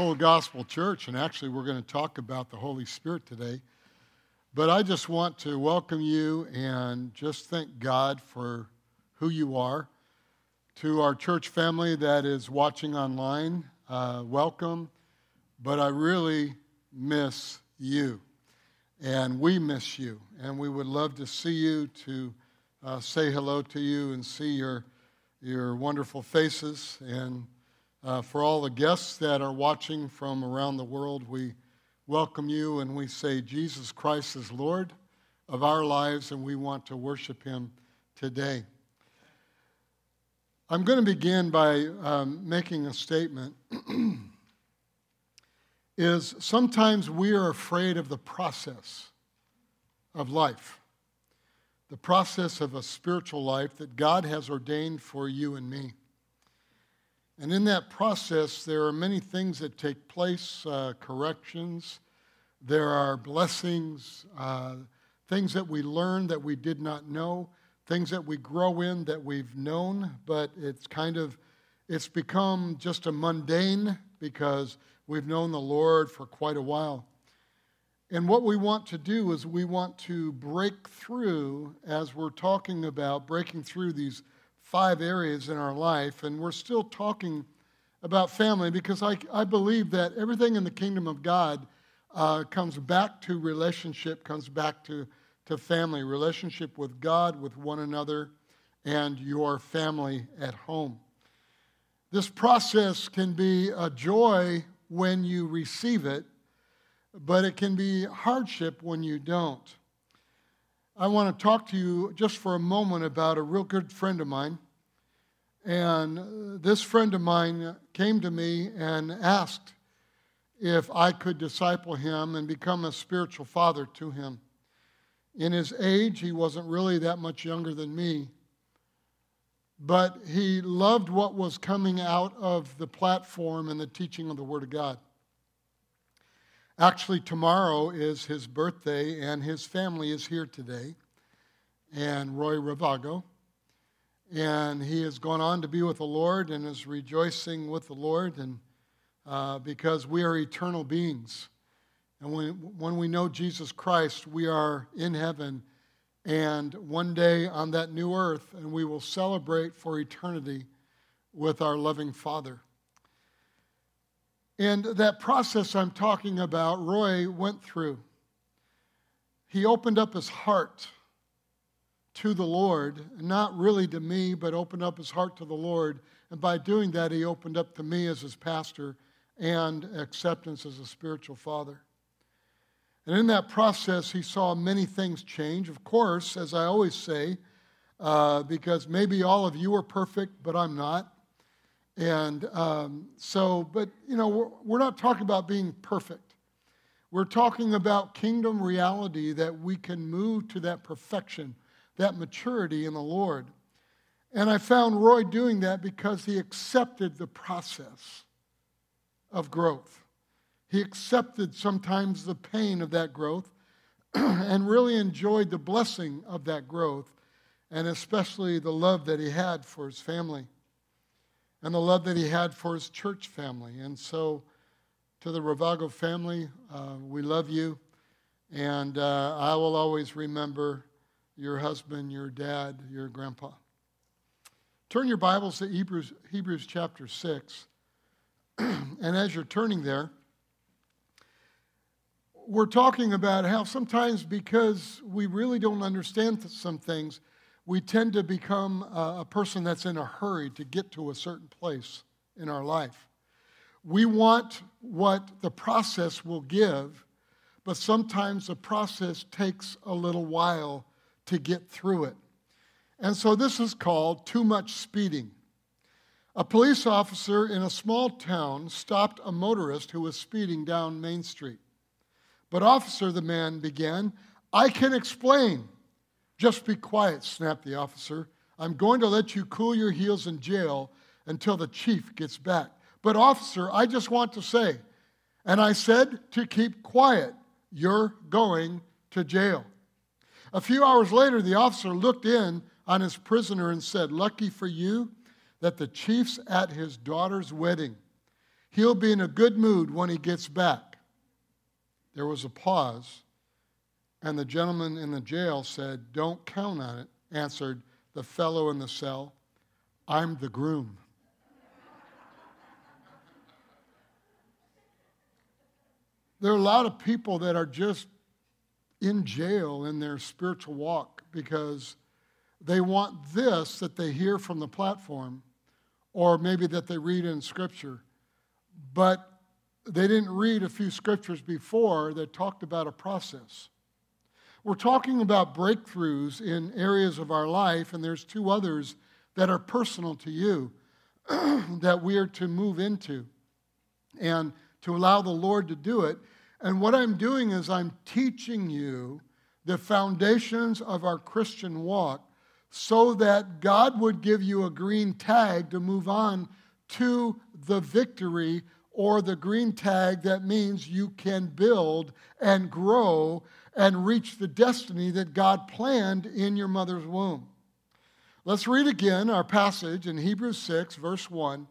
Full Gospel Church, and actually, we're going to talk about the Holy Spirit today. But I just want to welcome you and just thank God for who you are. To our church family that is watching online, uh, welcome. But I really miss you, and we miss you, and we would love to see you, to uh, say hello to you, and see your your wonderful faces and uh, for all the guests that are watching from around the world, we welcome you and we say, Jesus Christ is Lord of our lives, and we want to worship him today. I'm going to begin by um, making a statement. is sometimes we are afraid of the process of life, the process of a spiritual life that God has ordained for you and me. And in that process, there are many things that take place uh, corrections, there are blessings, uh, things that we learn that we did not know, things that we grow in that we've known, but it's kind of it's become just a mundane because we've known the Lord for quite a while. And what we want to do is we want to break through, as we're talking about breaking through these five areas in our life, and we're still talking about family because I, I believe that everything in the kingdom of God uh, comes back to relationship, comes back to, to family, relationship with God, with one another, and your family at home. This process can be a joy when you receive it, but it can be hardship when you don't. I want to talk to you just for a moment about a real good friend of mine. And uh, this friend of mine came to me and asked if I could disciple him and become a spiritual father to him. In his age, he wasn't really that much younger than me, but he loved what was coming out of the platform and the teaching of the Word of God. Actually, tomorrow is his birthday, and his family is here today. And Roy Ravago. And he has gone on to be with the Lord and is rejoicing with the Lord, and uh, because we are eternal beings. And when, when we know Jesus Christ, we are in heaven and one day on that new earth, and we will celebrate for eternity with our loving Father. And that process I'm talking about, Roy went through. He opened up his heart to the Lord, not really to me, but opened up his heart to the Lord. And by doing that, he opened up to me as his pastor and acceptance as a spiritual father. And in that process, he saw many things change. Of course, as I always say, uh, because maybe all of you are perfect, but I'm not. And um, so, but you know, we're, we're not talking about being perfect. We're talking about kingdom reality that we can move to that perfection, that maturity in the Lord. And I found Roy doing that because he accepted the process of growth. He accepted sometimes the pain of that growth and really enjoyed the blessing of that growth, and especially the love that he had for his family and the love that he had for his church family. And so, to the Ravago family, uh, we love you. And uh, I will always remember your husband, your dad, your grandpa. Turn your Bibles to Hebrews, Hebrews chapter 6. and as you're turning there, we're talking about how sometimes because we really don't understand some things, we tend to become a person that's in a hurry to get to a certain place in our life. We want what the process will give, but sometimes the process takes a little while to get through it. And so this is called too much speeding. A police officer in a small town stopped a motorist who was speeding down Main Street. But, officer, the man began, I can explain. Just be quiet, snapped the officer. I'm going to let you cool your heels in jail until the chief gets back. But, officer, I just want to say, and I said to keep quiet, you're going to jail. A few hours later, the officer looked in on his prisoner and said, Lucky for you that the chief's at his daughter's wedding. He'll be in a good mood when he gets back. There was a pause, and the gentleman in the jail said, Don't count on it, answered the fellow in the cell. I'm the groom. there are a lot of people that are just in jail in their spiritual walk because they want this that they hear from the platform or maybe that they read in Scripture, but they didn't read a few scriptures before that talked about a process. We're talking about breakthroughs in areas of our life, and there's two others that are personal to you that we are to move into and to allow the Lord to do it. And what I'm doing is I'm teaching you the foundations of our Christian walk so that God would give you a green tag to move on to the victory or the green tag that means you can build and grow and reach the destiny that God planned in your mother's womb. Let's read again our passage in Hebrews 6, verse 1.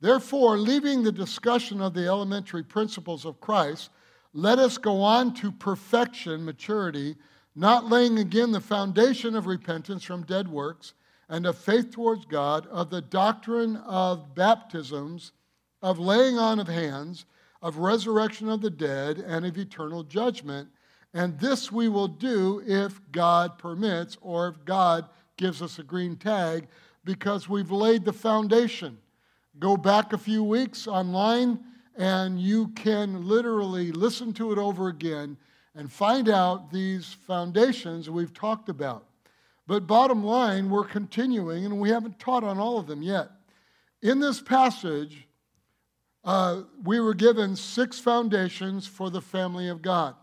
Therefore, leaving the discussion of the elementary principles of Christ, let us go on to perfection, maturity not laying again the foundation of repentance from dead works and of faith towards God, of the doctrine of baptisms, of laying on of hands, of resurrection of the dead, and of eternal judgment. And this we will do if God permits or if God gives us a green tag because we've laid the foundation. Go back a few weeks online and you can literally listen to it over again and find out these foundations we've talked about. But bottom line, we're continuing, and we haven't taught on all of them yet. In this passage, uh, we were given six foundations for the family of God.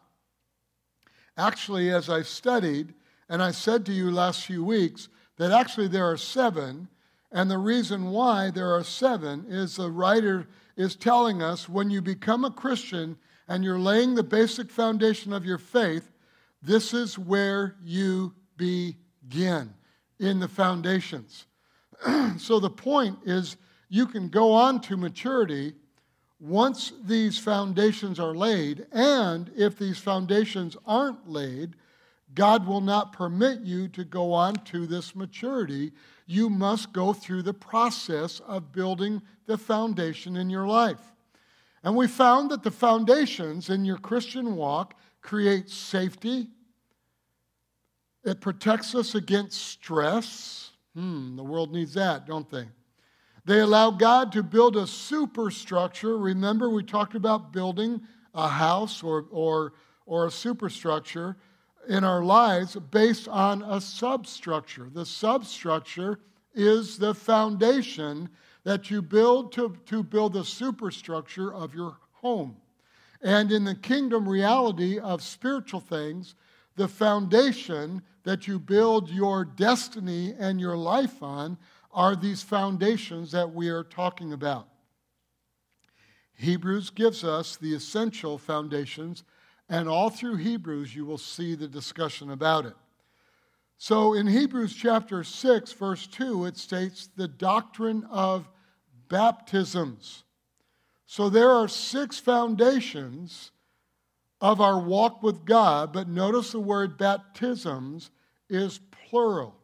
Actually, as I studied, and I said to you last few weeks that actually there are seven, and the reason why there are seven is the writer is telling us when you become a Christian, and you're laying the basic foundation of your faith, this is where you begin in the foundations. so the point is you can go on to maturity once these foundations are laid, and if these foundations aren't laid, God will not permit you to go on to this maturity. You must go through the process of building the foundation in your life. And we found that the foundations in your Christian walk create safety, it protects us against stress. Hmm, the world needs that, don't they? They allow God to build a superstructure. Remember, we talked about building a house or, or, or a superstructure in our lives based on a substructure. The substructure is the foundation that you build to, to build the superstructure of your home. And in the kingdom reality of spiritual things, the foundation that you build your destiny and your life on are these foundations that we are talking about. Hebrews gives us the essential foundations, and all through Hebrews, you will see the discussion about it. So in Hebrews chapter 6, verse 2, it states the doctrine of baptisms. So there are six foundations of our walk with God, but notice the word baptisms is plural.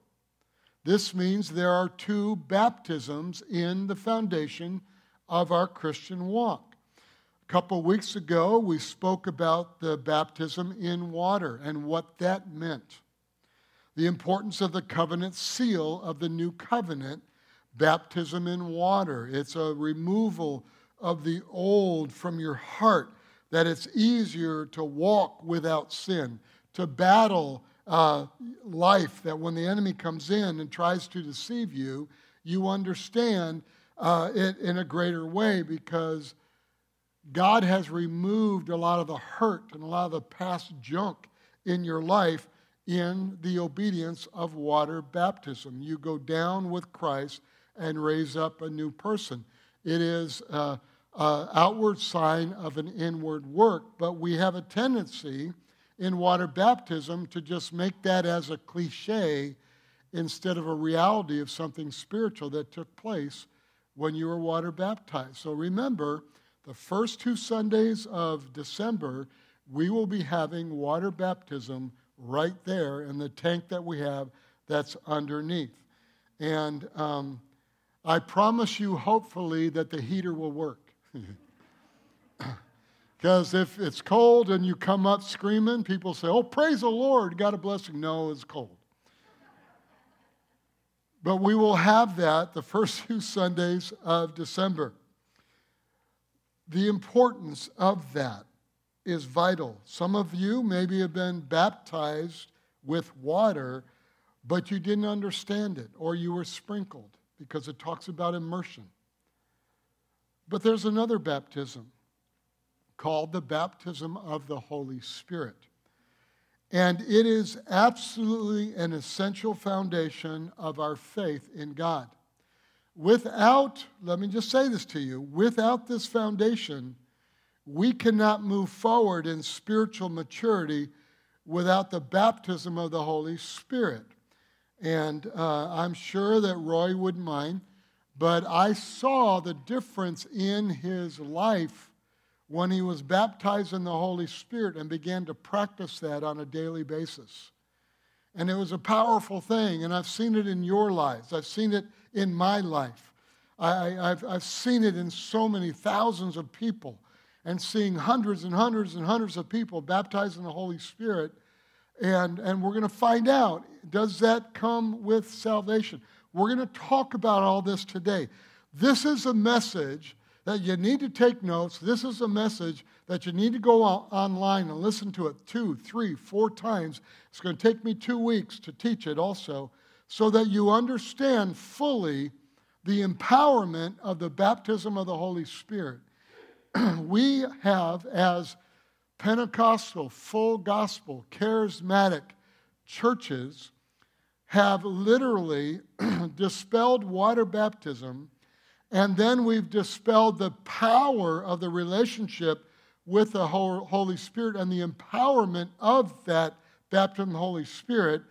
This means there are two baptisms in the foundation of our Christian walk. A couple weeks ago, we spoke about the baptism in water and what that meant. The importance of the covenant seal of the new covenant baptism in water. It's a removal of the old from your heart, that it's easier to walk without sin, to battle uh, life, that when the enemy comes in and tries to deceive you, you understand uh, it in a greater way because God has removed a lot of the hurt and a lot of the past junk in your life in the obedience of water baptism. You go down with Christ and raise up a new person. It is an outward sign of an inward work, but we have a tendency in water baptism to just make that as a cliche instead of a reality of something spiritual that took place when you were water baptized. So remember, the first two Sundays of December, we will be having water baptism right there in the tank that we have that's underneath. And um, I promise you, hopefully, that the heater will work. Because if it's cold and you come up screaming, people say, Oh, praise the Lord, got a blessing. No, it's cold. But we will have that the first few Sundays of December. The importance of that is vital. Some of you maybe have been baptized with water, but you didn't understand it, or you were sprinkled because it talks about immersion. But there's another baptism called the baptism of the Holy Spirit. And it is absolutely an essential foundation of our faith in God. Without, let me just say this to you, without this foundation, we cannot move forward in spiritual maturity without the baptism of the Holy Spirit. And uh, I'm sure that Roy wouldn't mind, but I saw the difference in his life when he was baptized in the Holy Spirit and began to practice that on a daily basis. And it was a powerful thing, and I've seen it in your lives. I've seen it in my life. I, have I've seen it in so many thousands of people, and seeing hundreds and hundreds and hundreds of people baptized in the Holy Spirit. And, and we're going to find out does that come with salvation? We're going to talk about all this today. This is a message that you need to take notes. This is a message that you need to go online and listen to it two, three, four times. It's going to take me two weeks to teach it also, so that you understand fully the empowerment of the baptism of the Holy Spirit. we have, as Pentecostal, full gospel, charismatic churches, have literally dispelled water baptism and then we've dispelled the power of the relationship with the Holy Spirit and the empowerment of that baptism of the Holy Spirit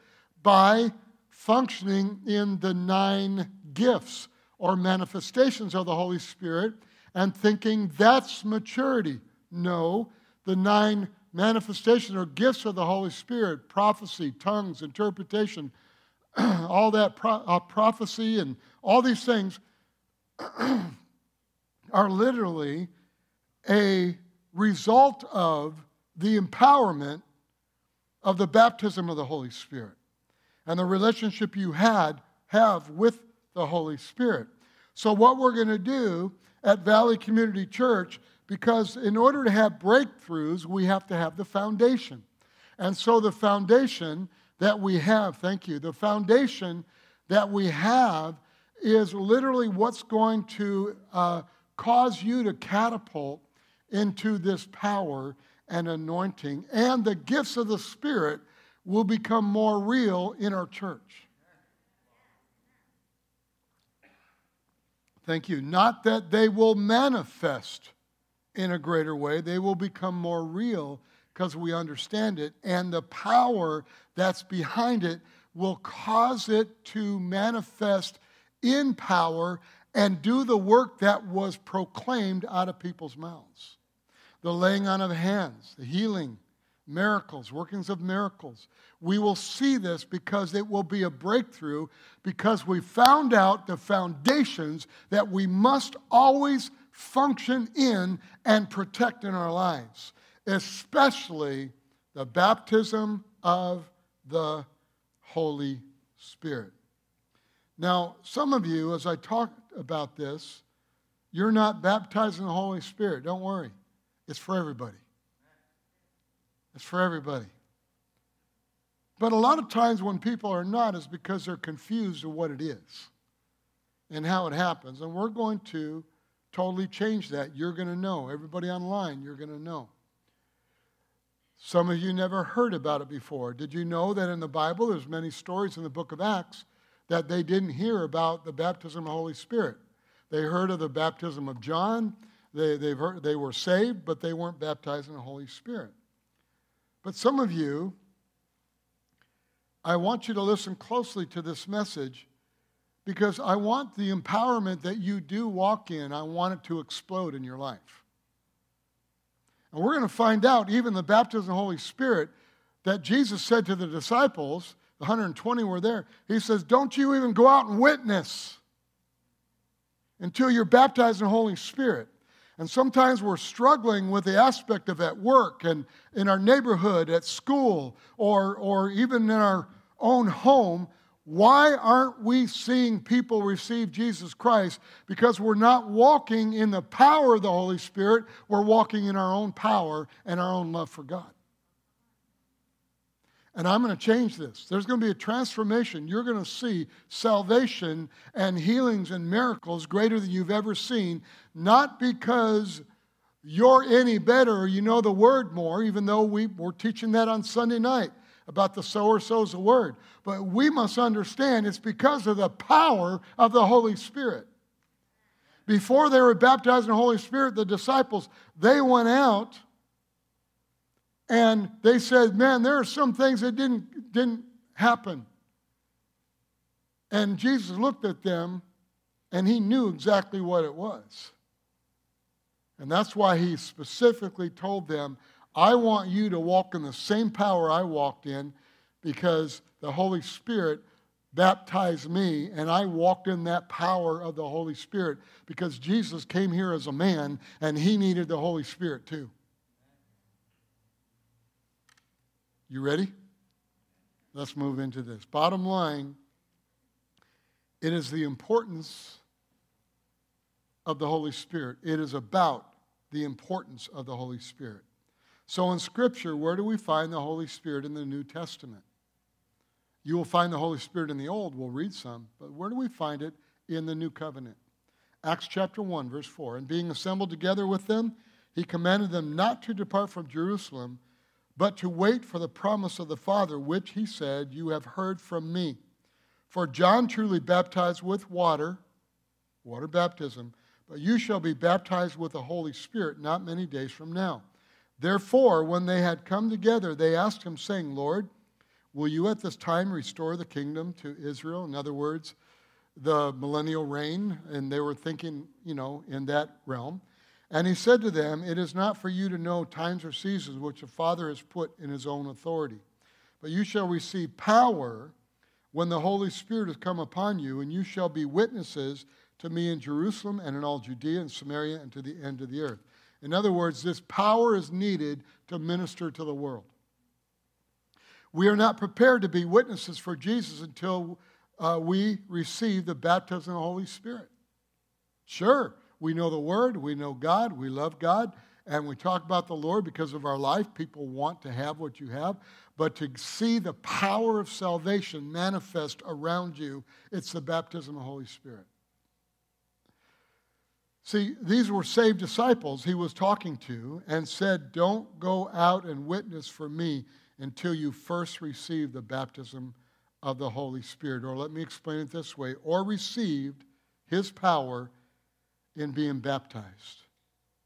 by functioning in the nine gifts or manifestations of the Holy Spirit and thinking that's maturity. No, the nine manifestations or gifts of the Holy Spirit prophecy, tongues, interpretation, all that pro- uh, prophecy, and all these things are literally a result of the empowerment of the baptism of the Holy Spirit and the relationship you had have with the Holy Spirit. So what we're going to do at Valley Community Church because in order to have breakthroughs, we have to have the foundation. And so the foundation that we have, thank you, the foundation that we have is literally what's going to uh, cause you to catapult into this power and anointing, and the gifts of the Spirit will become more real in our church. Thank you. Not that they will manifest in a greater way, they will become more real because we understand it, and the power that's behind it will cause it to manifest in power and do the work that was proclaimed out of people's mouths the laying on of hands, the healing, miracles, workings of miracles. We will see this because it will be a breakthrough because we found out the foundations that we must always function in and protect in our lives, especially the baptism of the Holy Spirit. Now, some of you, as I talk about this, you're not baptized in the Holy Spirit. Don't worry, it's for everybody. It's for everybody. But a lot of times when people are not, is because they're confused of what it is and how it happens. And we're going to totally change that. You're going to know. Everybody online, you're going to know. Some of you never heard about it before. Did you know that in the Bible, there's many stories in the book of Acts that they didn't hear about the baptism of the Holy Spirit. They heard of the baptism of John. They, they've heard, they were saved, but they weren't baptized in the Holy Spirit. But some of you, I want you to listen closely to this message because I want the empowerment that you do walk in, I want it to explode in your life. And we're going to find out, even the baptism of the Holy Spirit, that Jesus said to the disciples, the 120 were there, He says, Don't you even go out and witness until you're baptized in the Holy Spirit. And sometimes we're struggling with the aspect of at work and in our neighborhood, at school, or, or even in our own home. Why aren't we seeing people receive Jesus Christ? Because we're not walking in the power of the Holy Spirit, we're walking in our own power and our own love for God. And I'm going to change this. There's going to be a transformation. You're going to see salvation and healings and miracles greater than you've ever seen, not because you're any better or you know the word more, even though we, we're teaching that on Sunday night about the sower sows the word. But we must understand it's because of the power of the Holy Spirit. Before they were baptized in the Holy Spirit, the disciples, they went out and they said, Man, there are some things that didn't, didn't happen. And Jesus looked at them and he knew exactly what it was. And that's why he specifically told them, I want you to walk in the same power I walked in because the Holy Spirit baptized me and I walked in that power of the Holy Spirit because Jesus came here as a man and he needed the Holy Spirit too. You ready? Let's move into this. Bottom line, it is the importance of the Holy Spirit. It is about the importance of the Holy Spirit. So in Scripture, where do we find the Holy Spirit in the New Testament? You will find the Holy Spirit in the Old. We'll read some. But where do we find it in the New Covenant? Acts chapter 1, verse 4. And being assembled together with them, he commanded them not to depart from Jerusalem but to wait for the promise of the Father, which he said, You have heard from me. For John truly baptized with water, water baptism, but you shall be baptized with the Holy Spirit not many days from now. Therefore, when they had come together, they asked him, saying, Lord, will you at this time restore the kingdom to Israel? In other words, the millennial reign. And they were thinking, you know, in that realm. And he said to them, It is not for you to know times or seasons which the Father has put in his own authority, but you shall receive power when the Holy Spirit has come upon you, and you shall be witnesses to me in Jerusalem and in all Judea and Samaria and to the end of the earth. In other words, this power is needed to minister to the world. We are not prepared to be witnesses for Jesus until uh, we receive the baptism of the Holy Spirit. Sure, we know the Word, we know God, we love God, and we talk about the Lord because of our life. People want to have what you have. But to see the power of salvation manifest around you, it's the baptism of the Holy Spirit. See, these were saved disciples he was talking to and said, Don't go out and witness for me until you first receive the baptism of the Holy Spirit. Or let me explain it this way or received his power in being baptized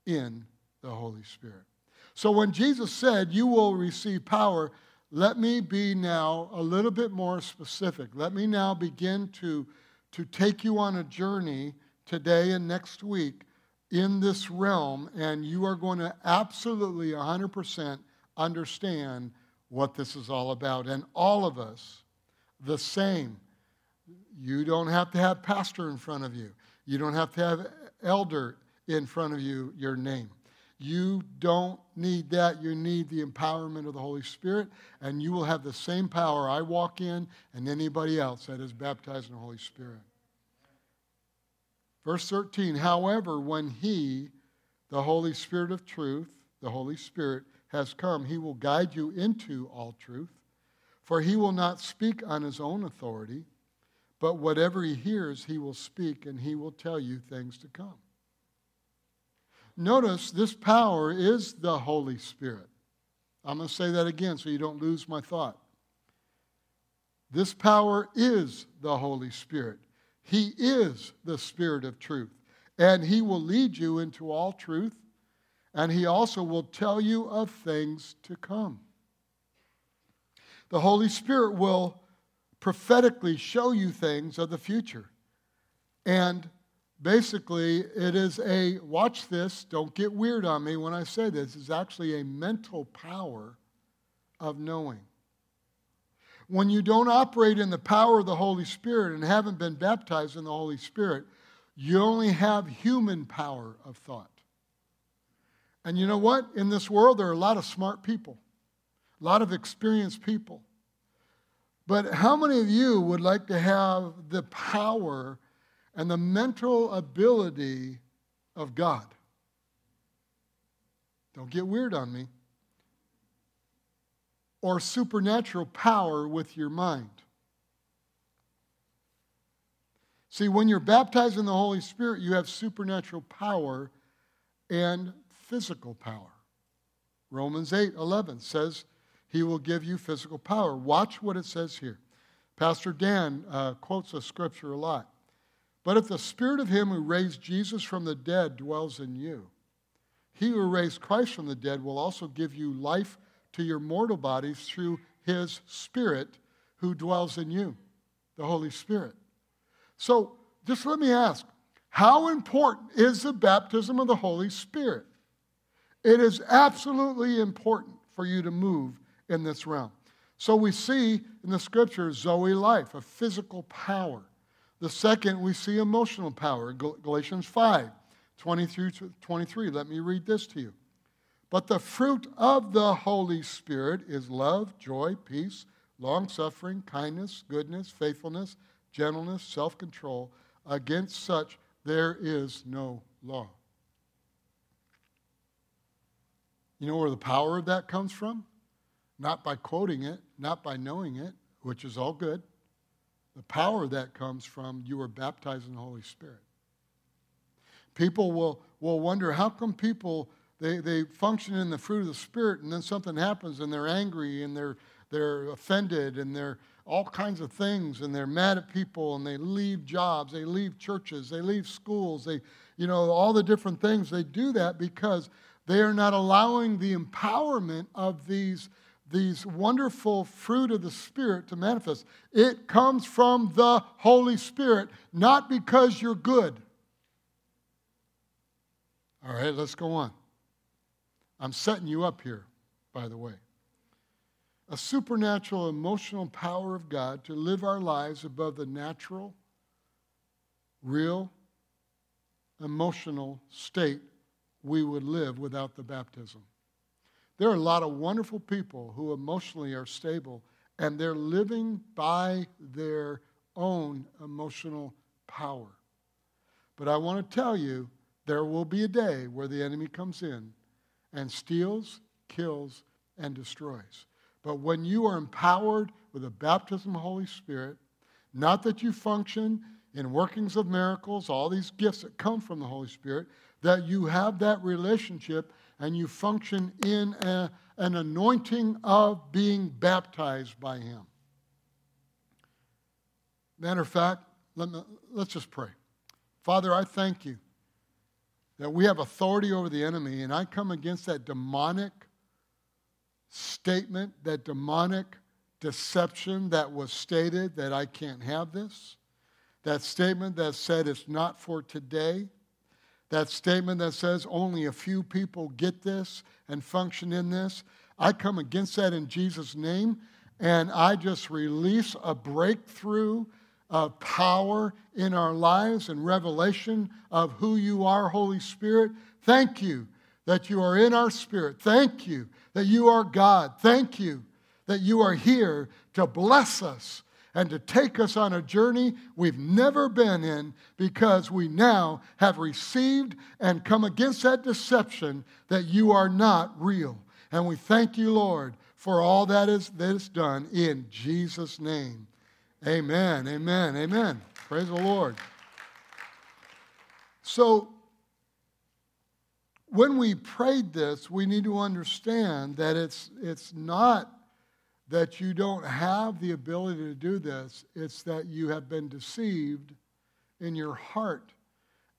in the Holy Spirit. So when Jesus said, You will receive power, let me be now a little bit more specific. Let me now begin to, to take you on a journey today and next week in this realm, and you are going to absolutely 100% understand what this is all about. And all of us, the same. You don't have to have pastor in front of you. You don't have to have elder in front of you your name. You don't need that. You need the empowerment of the Holy Spirit, and you will have the same power I walk in and anybody else that is baptized in the Holy Spirit. Verse 13, however, when He, the Holy Spirit of truth, the Holy Spirit, has come, He will guide you into all truth. For He will not speak on His own authority but whatever he hears, he will speak and he will tell you things to come. Notice this power is the Holy Spirit. I'm going to say that again so you don't lose my thought. This power is the Holy Spirit. He is the Spirit of truth. And He will lead you into all truth. And He also will tell you of things to come. The Holy Spirit will prophetically show you things of the future. And basically, it is a, watch this, don't get weird on me when I say this, is actually a mental power of knowing. When you don't operate in the power of the Holy Spirit and haven't been baptized in the Holy Spirit, you only have human power of thought. And you know what? In this world, there are a lot of smart people, a lot of experienced people. But how many of you would like to have the power and the mental ability of God? Don't get weird on me. Or supernatural power with your mind. See, when you're baptized in the Holy Spirit, you have supernatural power and physical power. Romans 8 11 says he will give you physical power. Watch what it says here. Pastor Dan uh, quotes a scripture a lot. But if the spirit of him who raised Jesus from the dead dwells in you, he who raised Christ from the dead will also give you life to your mortal bodies through his spirit who dwells in you, the Holy Spirit. So just let me ask how important is the baptism of the Holy Spirit? It is absolutely important for you to move in this realm. So we see in the scripture Zoe life, a physical power. The second, we see emotional power. Galatians 5 20 through 23. Let me read this to you. But the fruit of the Holy Spirit is love, joy, peace, long suffering, kindness, goodness, faithfulness, gentleness, self control. Against such there is no law. You know where the power of that comes from? Not by quoting it, not by knowing it, which is all good. The power that comes from you are baptized in the Holy Spirit. People will, will wonder how come people they, they function in the fruit of the Spirit and then something happens and they're angry and they're they're offended and they're all kinds of things and they're mad at people and they leave jobs, they leave churches, they leave schools, they, you know, all the different things. They do that because they are not allowing the empowerment of these, these wonderful fruit of the Spirit to manifest. It comes from the Holy Spirit, not because you're good. All right, let's go on. I'm setting you up here, by the way. A supernatural emotional power of God to live our lives above the natural, real, emotional state we would live without the baptism. There are a lot of wonderful people who emotionally are stable and they're living by their own emotional power. But I want to tell you, there will be a day where the enemy comes in and steals, kills, and destroys. But when you are empowered with the baptism of the Holy Spirit, not that you function in workings of miracles, all these gifts that come from the Holy Spirit, that you have that relationship and you function in a, an anointing of being baptized by Him. Matter of fact, let me, let's just pray. Father, I thank you that we have authority over the enemy, and I come against that demonic statement, that demonic deception that was stated that I can't have this, that statement that said it's not for today that statement that says only a few people get this and function in this. I come against that in Jesus' name, and I just release a breakthrough of power in our lives and revelation of who you are, Holy Spirit. Thank you that you are in our spirit. Thank you that you are God. Thank you that you are here to bless us and to take us on a journey we've never been in because we now have received and come against that deception that you are not real. And we thank you, Lord, for all that is, that is done in Jesus' name. Amen, amen, amen. Praise the Lord. So, when we prayed this, we need to understand that it's, it's not that you don't have the ability to do this, it's that you have been deceived in your heart.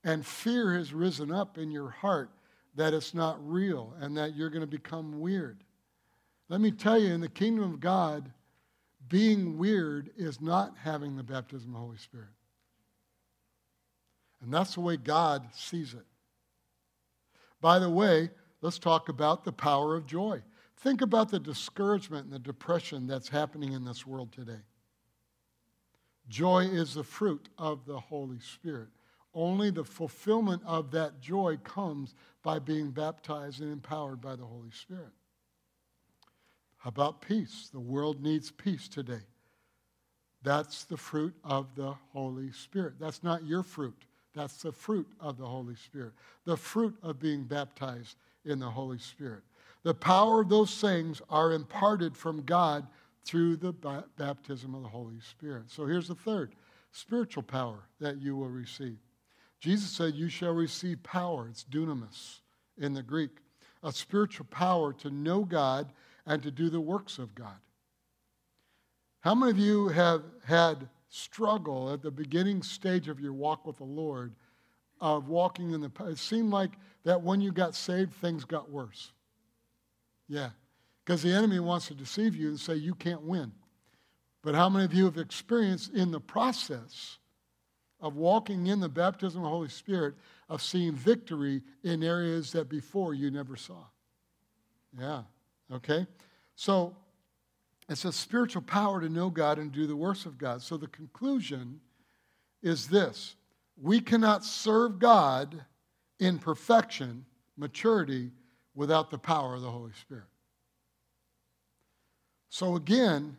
And fear has risen up in your heart that it's not real and that you're going to become weird. Let me tell you, in the kingdom of God, being weird is not having the baptism of the Holy Spirit. And that's the way God sees it. By the way, let's talk about the power of joy. Think about the discouragement and the depression that's happening in this world today. Joy is the fruit of the Holy Spirit. Only the fulfillment of that joy comes by being baptized and empowered by the Holy Spirit. About peace? The world needs peace today. That's the fruit of the Holy Spirit. That's not your fruit. That's the fruit of the Holy Spirit. The fruit of being baptized in the Holy Spirit. The power of those things are imparted from God through the baptism of the Holy Spirit. So here's the third spiritual power that you will receive. Jesus said, You shall receive power. It's dunamis in the Greek, a spiritual power to know God and to do the works of God. How many of you have had struggle at the beginning stage of your walk with the Lord of walking in the it seemed like that when you got saved things got worse. Yeah. Because the enemy wants to deceive you and say you can't win. But how many of you have experienced in the process of walking in the baptism of the Holy Spirit of seeing victory in areas that before you never saw? Yeah. Okay? So it's a spiritual power to know God and do the works of God. So the conclusion is this we cannot serve God in perfection, maturity, without the power of the Holy Spirit. So again,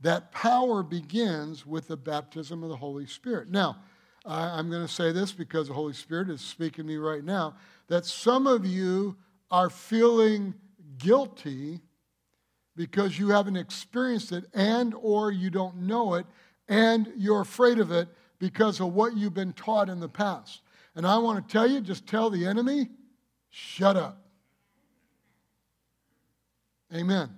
that power begins with the baptism of the Holy Spirit. Now, I'm going to say this because the Holy Spirit is speaking to me right now that some of you are feeling guilty because you haven't experienced it and or you don't know it and you're afraid of it because of what you've been taught in the past. And I want to tell you, just tell the enemy, shut up. Amen.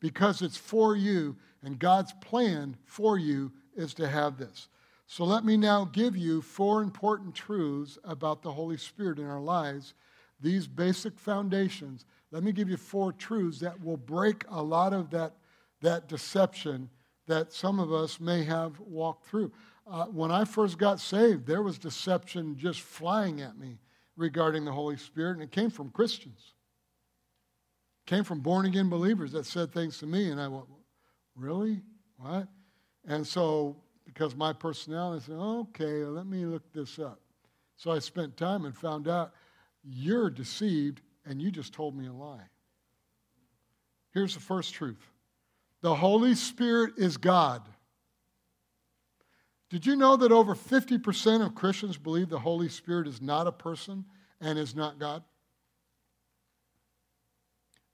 Because it's for you, and God's plan for you is to have this. So let me now give you four important truths about the Holy Spirit in our lives, these basic foundations let me give you four truths that will break a lot of that, that deception that some of us may have walked through. Uh, when I first got saved, there was deception just flying at me regarding the Holy Spirit, and it came from Christians. Came from born again believers that said things to me, and I went, Really? What? And so, because my personality, I said, Okay, let me look this up. So I spent time and found out you're deceived and you just told me a lie. Here's the first truth the Holy Spirit is God. Did you know that over 50% of Christians believe the Holy Spirit is not a person and is not God?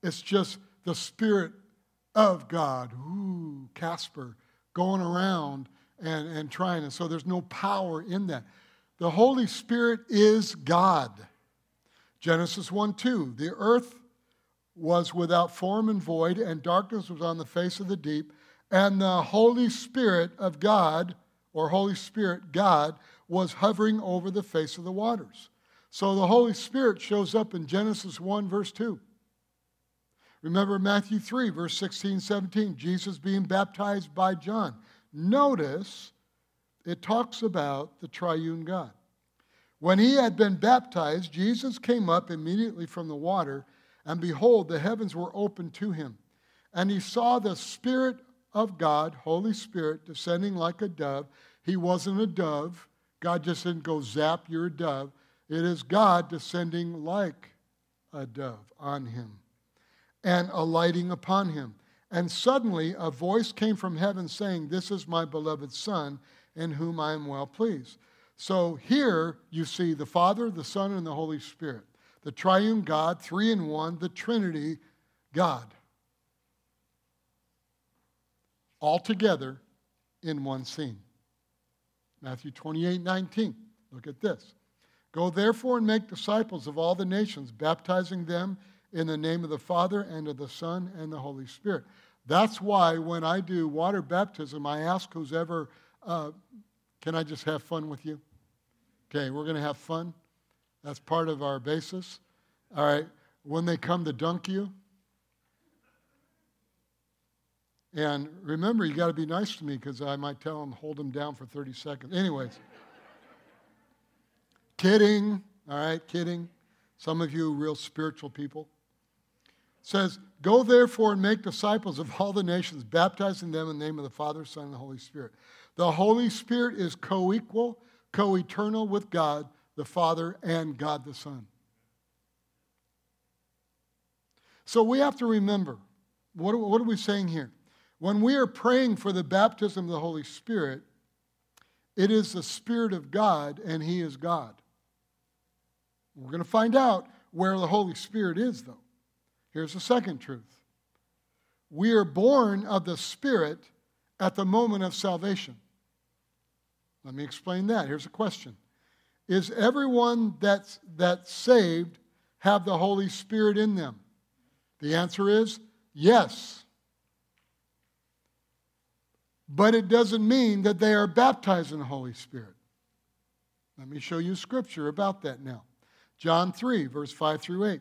It's just the Spirit of God. Ooh, Casper, going around and, and trying. And so there's no power in that. The Holy Spirit is God. Genesis 1 2, the earth was without form and void, and darkness was on the face of the deep, and the Holy Spirit of God, or Holy Spirit, God, was hovering over the face of the waters. So the Holy Spirit shows up in Genesis 1, verse 2. Remember Matthew 3, verse 16, 17, Jesus being baptized by John. Notice it talks about the triune God. When he had been baptized, Jesus came up immediately from the water, and behold, the heavens were opened to him. And he saw the Spirit of God, Holy Spirit, descending like a dove. He wasn't a dove. God just didn't go zap, you're a dove. It is God descending like a dove on him and alighting upon him. And suddenly a voice came from heaven saying, This is my beloved Son, in whom I am well pleased. So here you see the Father, the Son, and the Holy Spirit. The triune God, three in one, the Trinity God. All together in one scene. Matthew 28 19. Look at this. Go therefore and make disciples of all the nations, baptizing them in the name of the Father and of the Son and the Holy Spirit. That's why when I do water baptism, I ask who's ever uh, can I just have fun with you? Okay, we're going to have fun. That's part of our basis. All right, when they come to dunk you, and remember, you got to be nice to me because I might tell them hold them down for 30 seconds. Anyways, Kidding, all right, kidding. Some of you real spiritual people. Says, Go therefore and make disciples of all the nations, baptizing them in the name of the Father, Son, and the Holy Spirit. The Holy Spirit is co equal, co eternal with God the Father and God the Son. So we have to remember what, what are we saying here? When we are praying for the baptism of the Holy Spirit, it is the Spirit of God and He is God. We're going to find out where the Holy Spirit is, though. Here's the second truth we are born of the Spirit at the moment of salvation. Let me explain that. Here's a question Is everyone that's, that's saved have the Holy Spirit in them? The answer is yes. But it doesn't mean that they are baptized in the Holy Spirit. Let me show you scripture about that now. John 3, verse 5 through 8.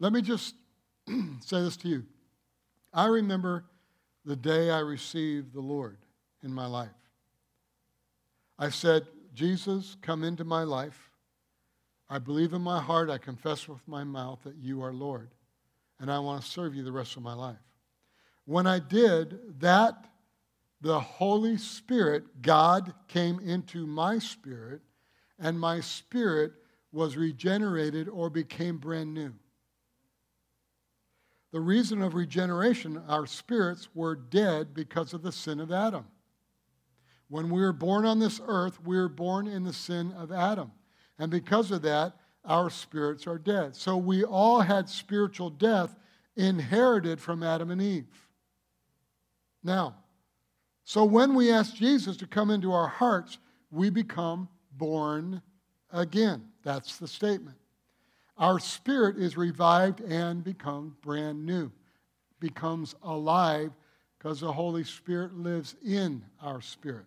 let me just say this to you. I remember the day I received the Lord in my life. I said, Jesus, come into my life. I believe in my heart, I confess with my mouth that you are Lord, and I want to serve you the rest of my life. When I did that, the Holy Spirit, God, came into my spirit, and my spirit was regenerated or became brand new. The reason of regeneration, our spirits were dead because of the sin of Adam. When we were born on this earth, we were born in the sin of Adam. And because of that, our spirits are dead. So we all had spiritual death inherited from Adam and Eve. Now, so when we ask Jesus to come into our hearts, we become born again. That's the statement. Our spirit is revived and becomes brand new, becomes alive because the Holy Spirit lives in our spirit.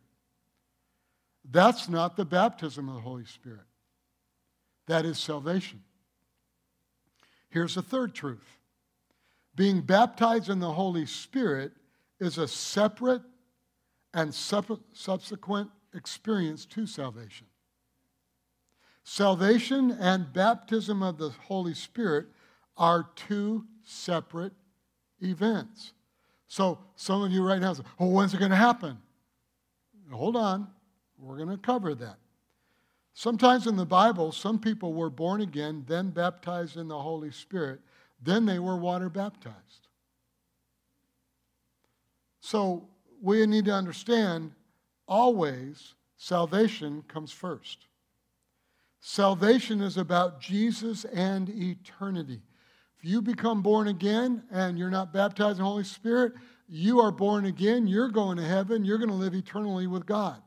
That's not the baptism of the Holy Spirit. That is salvation. Here's the third truth being baptized in the Holy Spirit is a separate and subsequent experience to salvation. Salvation and baptism of the Holy Spirit are two separate events. So some of you right now say, oh, when's it going to happen? Hold on. We're going to cover that. Sometimes in the Bible, some people were born again, then baptized in the Holy Spirit, then they were water baptized. So we need to understand always salvation comes first. Salvation is about Jesus and eternity. If you become born again and you're not baptized in the Holy Spirit, you are born again, you're going to heaven, you're going to live eternally with God.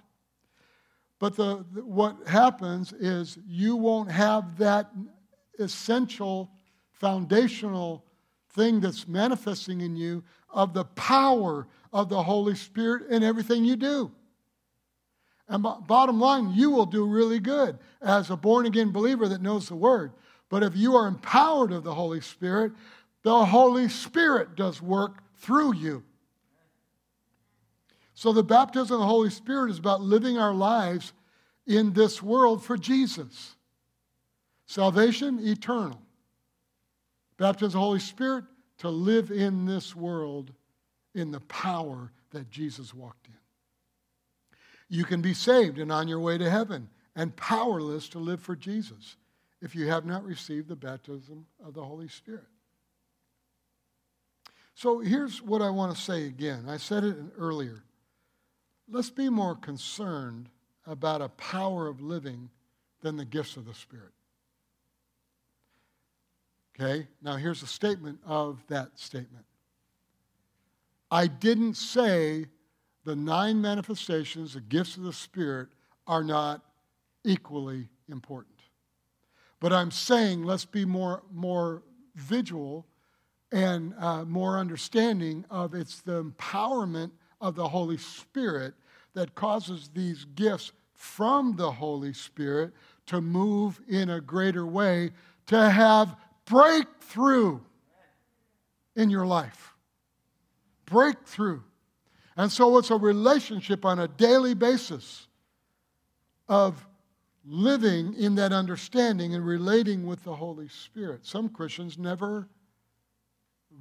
But the, what happens is you won't have that essential, foundational thing that's manifesting in you of the power of the Holy Spirit in everything you do. And bottom line, you will do really good as a born again believer that knows the word. But if you are empowered of the Holy Spirit, the Holy Spirit does work through you. So the baptism of the Holy Spirit is about living our lives in this world for Jesus. Salvation, eternal. Baptism of the Holy Spirit, to live in this world in the power that Jesus walked in. You can be saved and on your way to heaven and powerless to live for Jesus if you have not received the baptism of the Holy Spirit. So here's what I want to say again. I said it earlier. Let's be more concerned about a power of living than the gifts of the Spirit. Okay, now here's a statement of that statement. I didn't say the nine manifestations, the gifts of the Spirit, are not equally important. But I'm saying let's be more, more visual and uh, more understanding of it's the empowerment of the Holy Spirit that causes these gifts from the Holy Spirit to move in a greater way, to have breakthrough in your life. Breakthrough. And so it's a relationship on a daily basis of living in that understanding and relating with the Holy Spirit. Some Christians never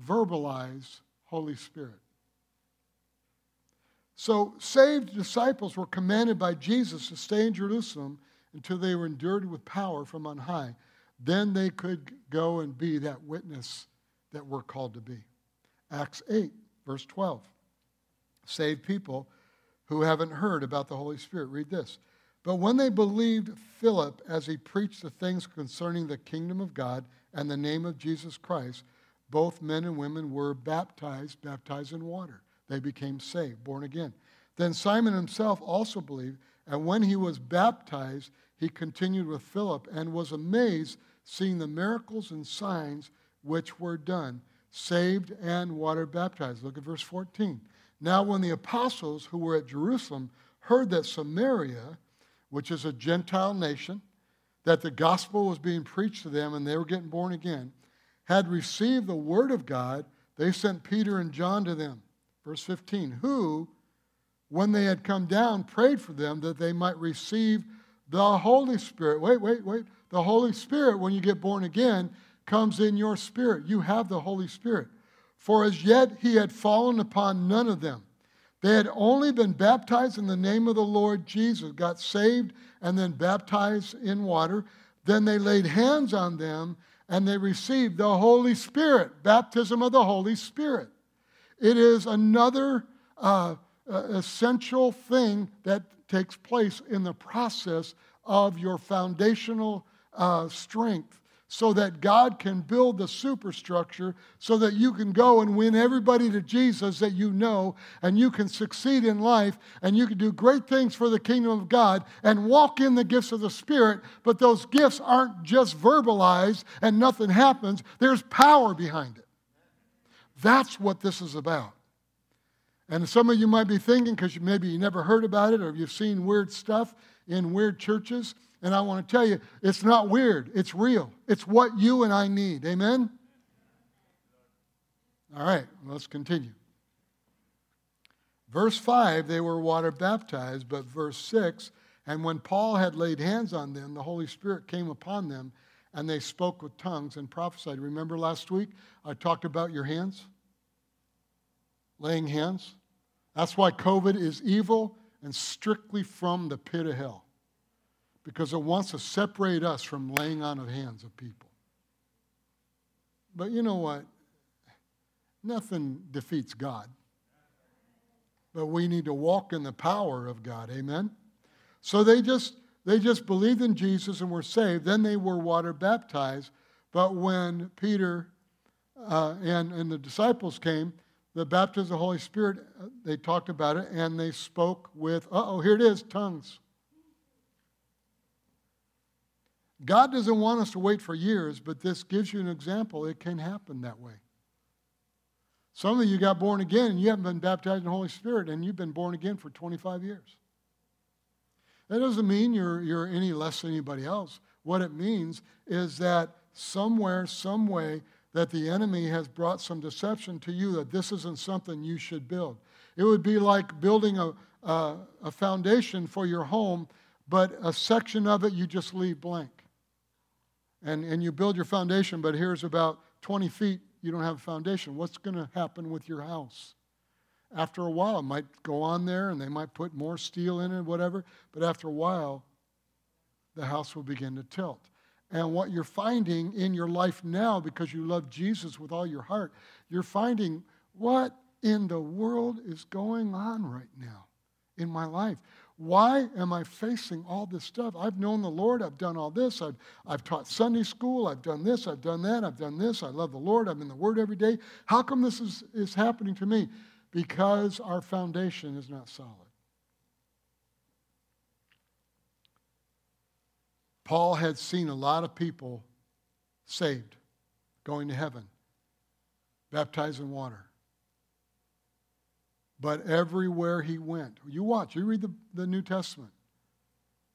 verbalize Holy Spirit. So, saved disciples were commanded by Jesus to stay in Jerusalem until they were endured with power from on high. Then they could go and be that witness that we're called to be. Acts 8, verse 12. Saved people who haven't heard about the Holy Spirit. Read this. But when they believed Philip as he preached the things concerning the kingdom of God and the name of Jesus Christ, both men and women were baptized, baptized in water. They became saved, born again. Then Simon himself also believed, and when he was baptized, he continued with Philip and was amazed seeing the miracles and signs which were done, saved and water baptized. Look at verse 14. Now, when the apostles who were at Jerusalem heard that Samaria, which is a Gentile nation, that the gospel was being preached to them and they were getting born again, had received the word of God, they sent Peter and John to them. Verse 15, who, when they had come down, prayed for them that they might receive the Holy Spirit. Wait, wait, wait. The Holy Spirit, when you get born again, comes in your spirit. You have the Holy Spirit. For as yet he had fallen upon none of them. They had only been baptized in the name of the Lord Jesus, got saved, and then baptized in water. Then they laid hands on them and they received the Holy Spirit, baptism of the Holy Spirit. It is another uh, uh, essential thing that takes place in the process of your foundational uh, strength so that God can build the superstructure so that you can go and win everybody to Jesus that you know and you can succeed in life and you can do great things for the kingdom of God and walk in the gifts of the Spirit. But those gifts aren't just verbalized and nothing happens, there's power behind it. That's what this is about. And some of you might be thinking, because maybe you never heard about it or you've seen weird stuff in weird churches and I want to tell you, it's not weird, it's real. It's what you and I need. Amen? All right, let's continue. Verse 5, they were water baptized, but verse 6, and when Paul had laid hands on them, the Holy Spirit came upon them, and they spoke with tongues and prophesied. Remember last week I talked about your hands? Laying hands? That's why COVID is evil and strictly from the pit of hell because it wants to separate us from laying on of hands of people. But you know what? Nothing defeats God. But we need to walk in the power of God. Amen? So they just they just believed in Jesus and were saved. Then they were water baptized. But when Peter uh, and, and the disciples came, the baptism of the Holy Spirit, uh, they talked about it and they spoke with, uh oh, here it is, tongues. God doesn't want us to wait for years, but this gives you an example. It can happen that way. Some of you got born again and you haven't been baptized in the Holy Spirit and you've been born again for 25 years. That doesn't mean you're, you're any less than anybody else. What it means is that somewhere, some way, that the enemy has brought some deception to you that this isn't something you should build. It would be like building a, a, a foundation for your home, but a section of it you just leave blank and, and you build your foundation, but here's about 20 feet, you don't have a foundation. What's going to happen with your house? After a while, it might go on there and they might put more steel in it, whatever, but after a while, the house will begin to tilt. And what you're finding in your life now, because you love Jesus with all your heart, you're finding what in the world is going on right now in my life? Why am I facing all this stuff? I've known the Lord. I've done all this. I've, I've taught Sunday school. I've done this. I've done that. I've done this. I love the Lord. I'm in the Word every day. How come this is, is happening to me? Because our foundation is not solid. Paul had seen a lot of people saved, going to heaven, baptized in water. But everywhere he went, you watch, you read the, the New Testament,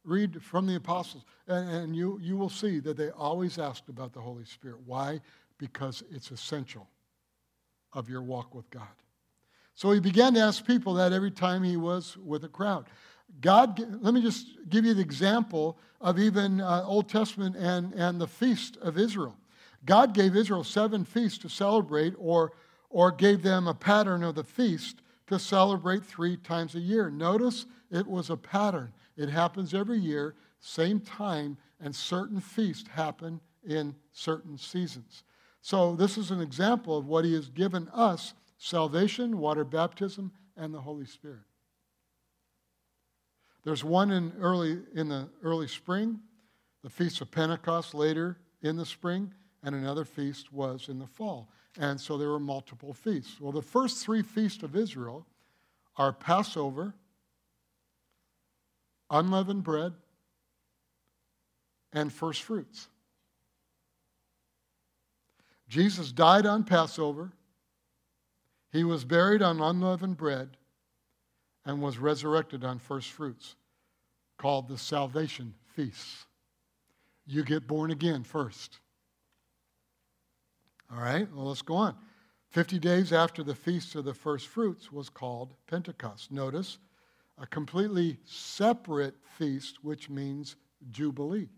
read from the apostles, and, and you, you will see that they always asked about the Holy Spirit. Why? Because it's essential of your walk with God. So he began to ask people that every time he was with a crowd. God, let me just give you the example of even uh, Old Testament and, and the feast of Israel. God gave Israel seven feasts to celebrate, or, or gave them a pattern of the feast to celebrate three times a year. Notice it was a pattern. It happens every year, same time, and certain feasts happen in certain seasons. So, this is an example of what He has given us salvation, water baptism, and the Holy Spirit. There's one in early in the early spring, the feast of Pentecost later in the spring, and another feast was in the fall. And so there were multiple feasts. Well, the first three feasts of Israel are Passover, unleavened bread, and first fruits. Jesus died on Passover. He was buried on unleavened bread and was resurrected on first fruits, called the salvation Feasts. You get born again first. All right, well, let's go on. 50 days after the feast of the first fruits was called Pentecost. Notice a completely separate feast, which means Jubilee.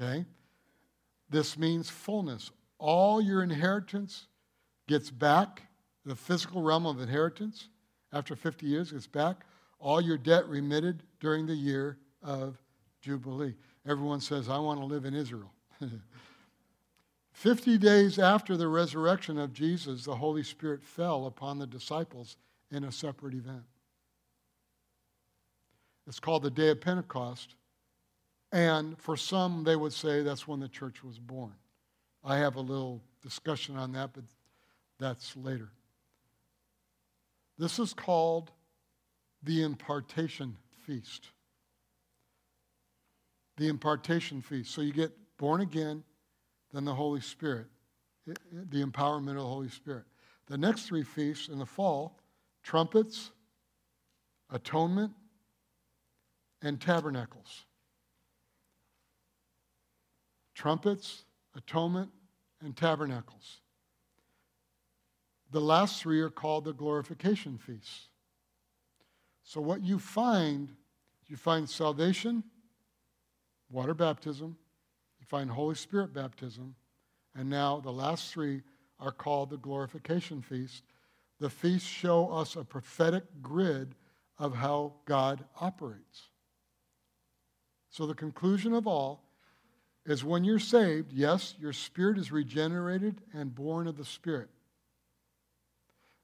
Okay? This means fullness. All your inheritance gets back, the physical realm of inheritance after 50 years it's back. All your debt remitted during the year of Jubilee. Everyone says, I want to live in Israel. 50 days after the resurrection of Jesus, the Holy Spirit fell upon the disciples in a separate event. It's called the Day of Pentecost. And for some, they would say that's when the church was born. I have a little discussion on that, but that's later. This is called the impartation feast. The impartation feast. So you get born again, then the Holy Spirit, the empowerment of the Holy Spirit. The next three feasts in the fall trumpets, atonement, and tabernacles. Trumpets, atonement, and tabernacles. The last three are called the glorification feasts. So, what you find, you find salvation, water baptism, find Holy Spirit baptism, and now the last three are called the glorification feast. The feasts show us a prophetic grid of how God operates. So, the conclusion of all is when you're saved, yes, your spirit is regenerated and born of the Spirit.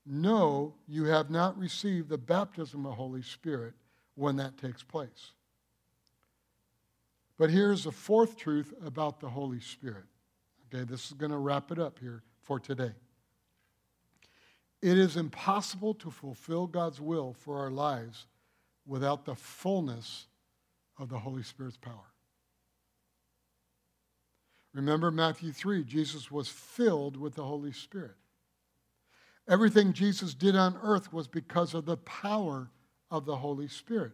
No, you have not received the baptism of the Holy Spirit when that takes place. But here's the fourth truth about the Holy Spirit. Okay, this is going to wrap it up here for today. It is impossible to fulfill God's will for our lives without the fullness of the Holy Spirit's power. Remember Matthew 3 Jesus was filled with the Holy Spirit. Everything Jesus did on earth was because of the power of the Holy Spirit.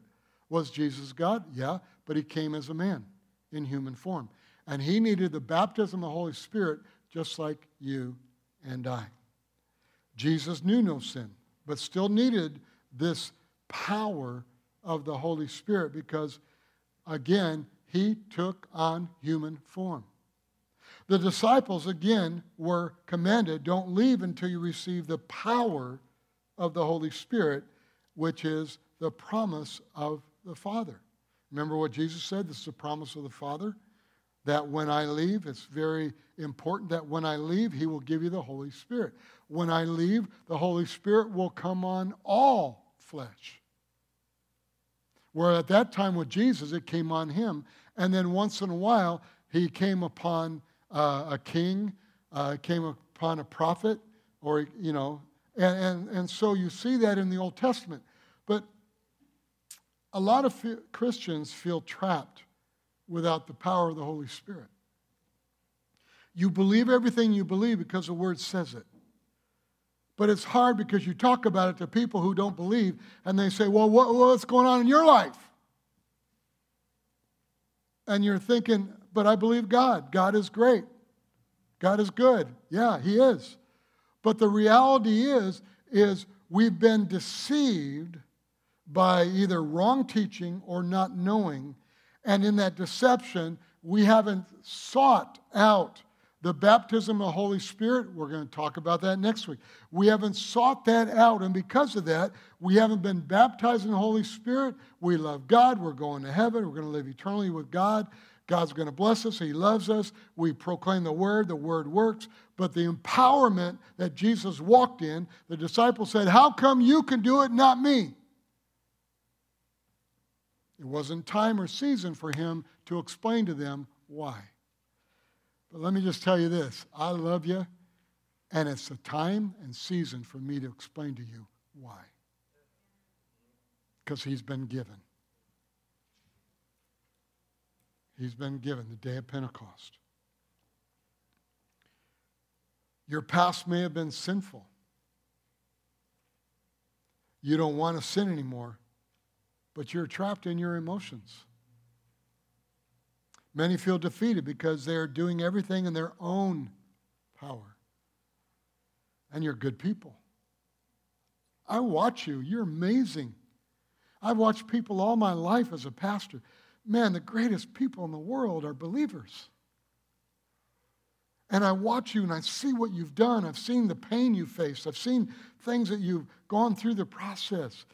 Was Jesus God? Yeah, but he came as a man in human form. And he needed the baptism of the Holy Spirit just like you and I. Jesus knew no sin, but still needed this power of the Holy Spirit because, again, he took on human form. The disciples, again, were commanded don't leave until you receive the power of the Holy Spirit, which is the promise of the Father. Remember what Jesus said? This is a promise of the Father. That when I leave, it's very important that when I leave, He will give you the Holy Spirit. When I leave, the Holy Spirit will come on all flesh. Where at that time with Jesus, it came on Him. And then once in a while, He came upon uh, a king, uh, came upon a prophet, or, you know, and, and, and so you see that in the Old Testament. But a lot of Christians feel trapped without the power of the Holy Spirit. You believe everything you believe because the Word says it. But it's hard because you talk about it to people who don't believe, and they say, Well, what, what's going on in your life? And you're thinking, But I believe God. God is great. God is good. Yeah, He is. But the reality is, is we've been deceived by either wrong teaching or not knowing. And in that deception, we haven't sought out the baptism of the Holy Spirit. We're going to talk about that next week. We haven't sought that out. And because of that, we haven't been baptized in the Holy Spirit. We love God. We're going to heaven. We're going to live eternally with God. God's going to bless us. He loves us. We proclaim the word. The word works. But the empowerment that Jesus walked in, the disciples said, How come you can do it, not me? It wasn't time or season for him to explain to them why. But let me just tell you this I love you, and it's a time and season for me to explain to you why. Because he's been given. He's been given the day of Pentecost. Your past may have been sinful. You don't want to sin anymore but you're trapped in your emotions. Many feel defeated because they're doing everything in their own power. And you're good people. I watch you. You're amazing. I've watched people all my life as a pastor. Man, the greatest people in the world are believers. And I watch you and I see what you've done. I've seen the pain you faced. I've seen things that you've gone through the process.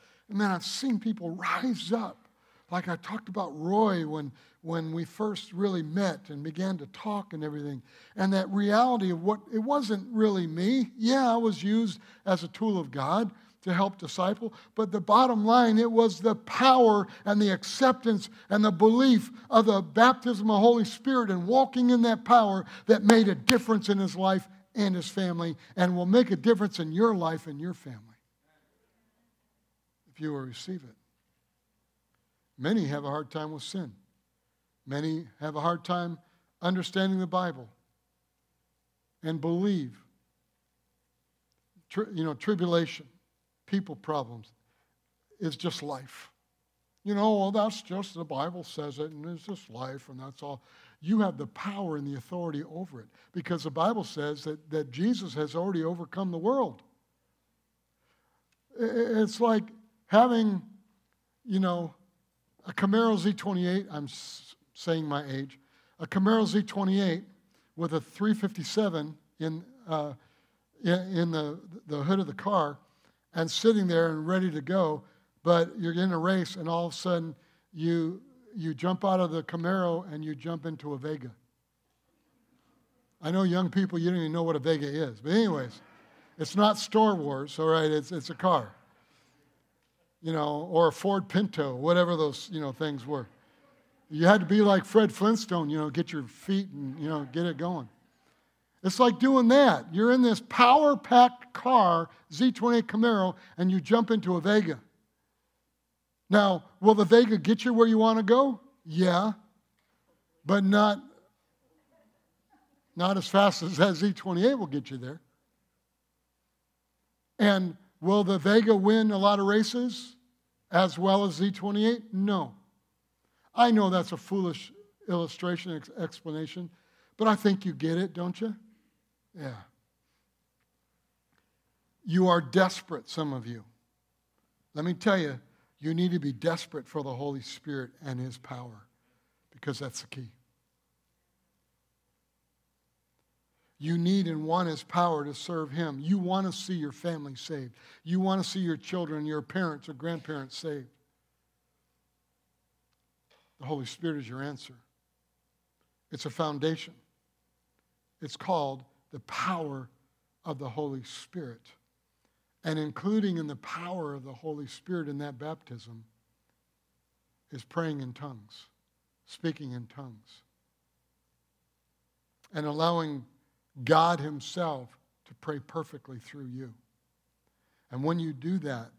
And I've seen people rise up. Like I talked about Roy when, when we first really met and began to talk and everything. And that reality of what, it wasn't really me. Yeah, I was used as a tool of God to help disciple. But the bottom line, it was the power and the acceptance and the belief of the baptism of the Holy Spirit and walking in that power that made a difference in his life and his family and will make a difference in your life and your family you will receive it. Many have a hard time with sin. Many have a hard time understanding the Bible and believe. Tri- you know, tribulation, people problems is just life. You know, well, that's just the Bible says it, and it's just life, and that's all. You have the power and the authority over it because the Bible says that, that Jesus has already overcome the world. It's like having, you know, a Camaro Z28, I'm saying my age, a Camaro Z28 with a 357 in, uh, in the, the hood of the car and sitting there and ready to go, but you're in a race and all of a sudden you, you jump out of the Camaro and you jump into a Vega. I know young people, you don't even know what a Vega is. But, anyways, it's not Star Wars, all right? It's, it's a car you know, or a Ford Pinto, whatever those, you know, things were. You had to be like Fred Flintstone, you know, get your feet and, you know, get it going. It's like doing that. You're in this power packed car, Z28 Camaro, and you jump into a Vega. Now, will the Vega get you where you want to go? Yeah, but not, not as fast as that Z28 will get you there. And Will the Vega win a lot of races as well as Z28? No. I know that's a foolish illustration, ex- explanation, but I think you get it, don't you? Yeah. You are desperate, some of you. Let me tell you, you need to be desperate for the Holy Spirit and His power because that's the key. You need and want His power to serve Him. You want to see your family saved. You want to see your children, your parents or grandparents saved. The Holy Spirit is your answer. It's a foundation. It's called the power of the Holy Spirit. And including in the power of the Holy Spirit in that baptism is praying in tongues, speaking in tongues, and allowing God Himself to pray perfectly through you. And when you do that,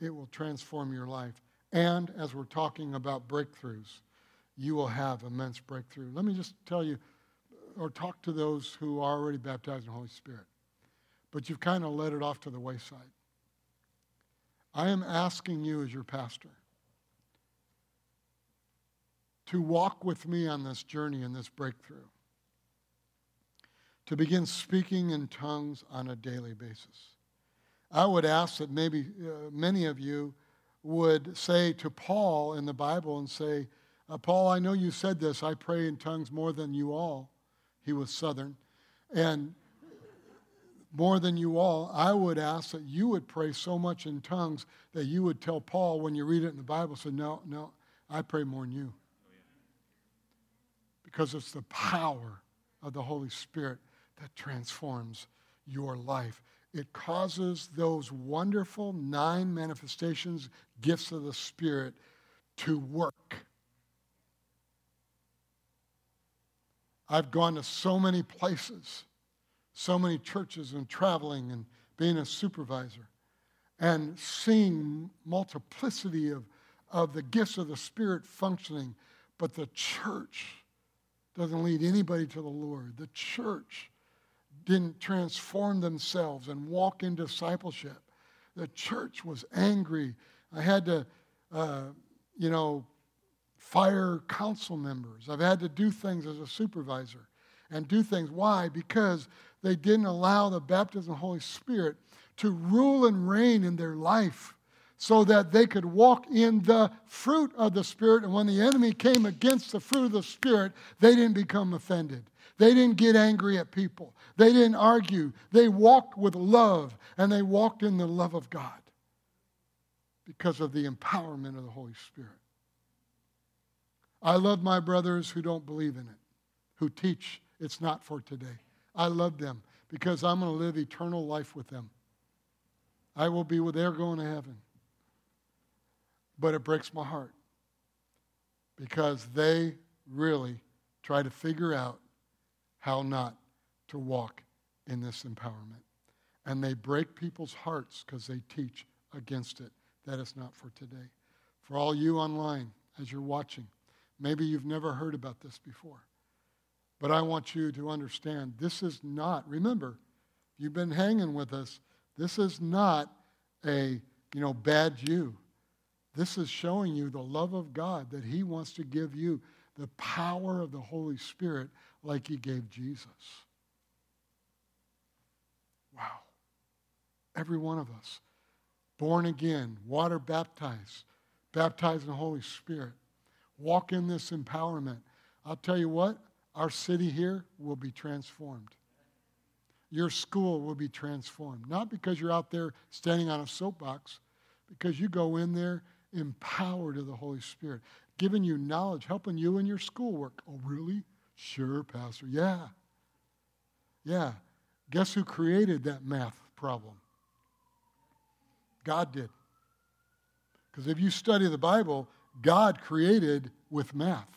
it will transform your life. And as we're talking about breakthroughs, you will have immense breakthrough. Let me just tell you, or talk to those who are already baptized in the Holy Spirit, but you've kind of let it off to the wayside. I am asking you, as your pastor, to walk with me on this journey and this breakthrough, to begin speaking in tongues on a daily basis. I would ask that maybe uh, many of you would say to Paul in the Bible and say, uh, Paul, I know you said this. I pray in tongues more than you all. He was Southern. And more than you all, I would ask that you would pray so much in tongues that you would tell Paul when you read it in the Bible, say, No, no, I pray more than you. Because it's the power of the Holy Spirit that transforms your life. It causes those wonderful nine manifestations, gifts of the Spirit, to work. I've gone to so many places so many churches and traveling and being a supervisor and seeing multiplicity of, of the gifts of the Spirit functioning, but the church doesn't lead anybody to the Lord. The church didn't transform themselves and walk in discipleship. The church was angry. I had to, uh, you know, fire council members. I've had to do things as a supervisor and do things. Why? Because they didn't allow the baptism of the Holy Spirit to rule and reign in their life so that they could walk in the fruit of the Spirit. And when the enemy came against the fruit of the Spirit, they didn't become offended. They didn't get angry at people. They didn't argue. They walked with love and they walked in the love of God because of the empowerment of the Holy Spirit. I love my brothers who don't believe in it, who teach it's not for today. I love them because I'm going to live eternal life with them. I will be with they're going to heaven. But it breaks my heart because they really try to figure out how not to walk in this empowerment. And they break people's hearts because they teach against it. That is not for today. For all you online, as you're watching, maybe you've never heard about this before. But I want you to understand this is not, remember, you've been hanging with us, this is not a, you know, bad you. This is showing you the love of God that he wants to give you the power of the Holy Spirit like he gave Jesus. Wow. Every one of us. Born again, water baptized, baptized in the Holy Spirit. Walk in this empowerment. I'll tell you what, our city here will be transformed. Your school will be transformed. Not because you're out there standing on a soapbox, because you go in there empowered of the Holy Spirit, giving you knowledge, helping you in your schoolwork. Oh, really? Sure, Pastor. Yeah. Yeah. Guess who created that math problem? God did. Because if you study the Bible, God created with math.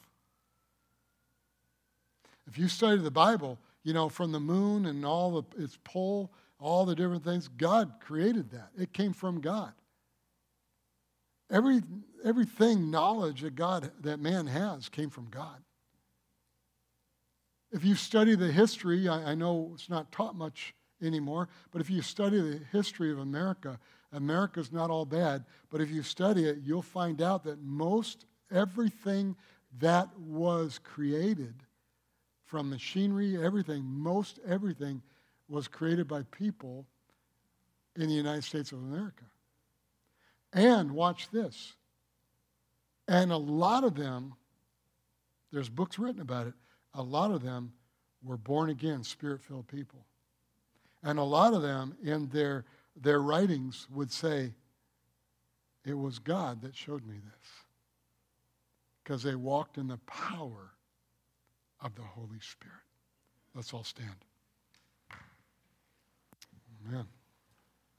If you study the Bible, you know, from the moon and all the, its pole, all the different things, God created that. It came from God. Every, everything, knowledge that God, that man has, came from God. If you study the history, I, I know it's not taught much anymore, but if you study the history of America, America's not all bad, but if you study it, you'll find out that most everything that was created from machinery, everything, most everything was created by people in the United States of America. And watch this. And a lot of them, there's books written about it, a lot of them were born again, spirit filled people. And a lot of them in their, their writings would say, It was God that showed me this. Because they walked in the power of the Holy Spirit. Let's all stand. Amen.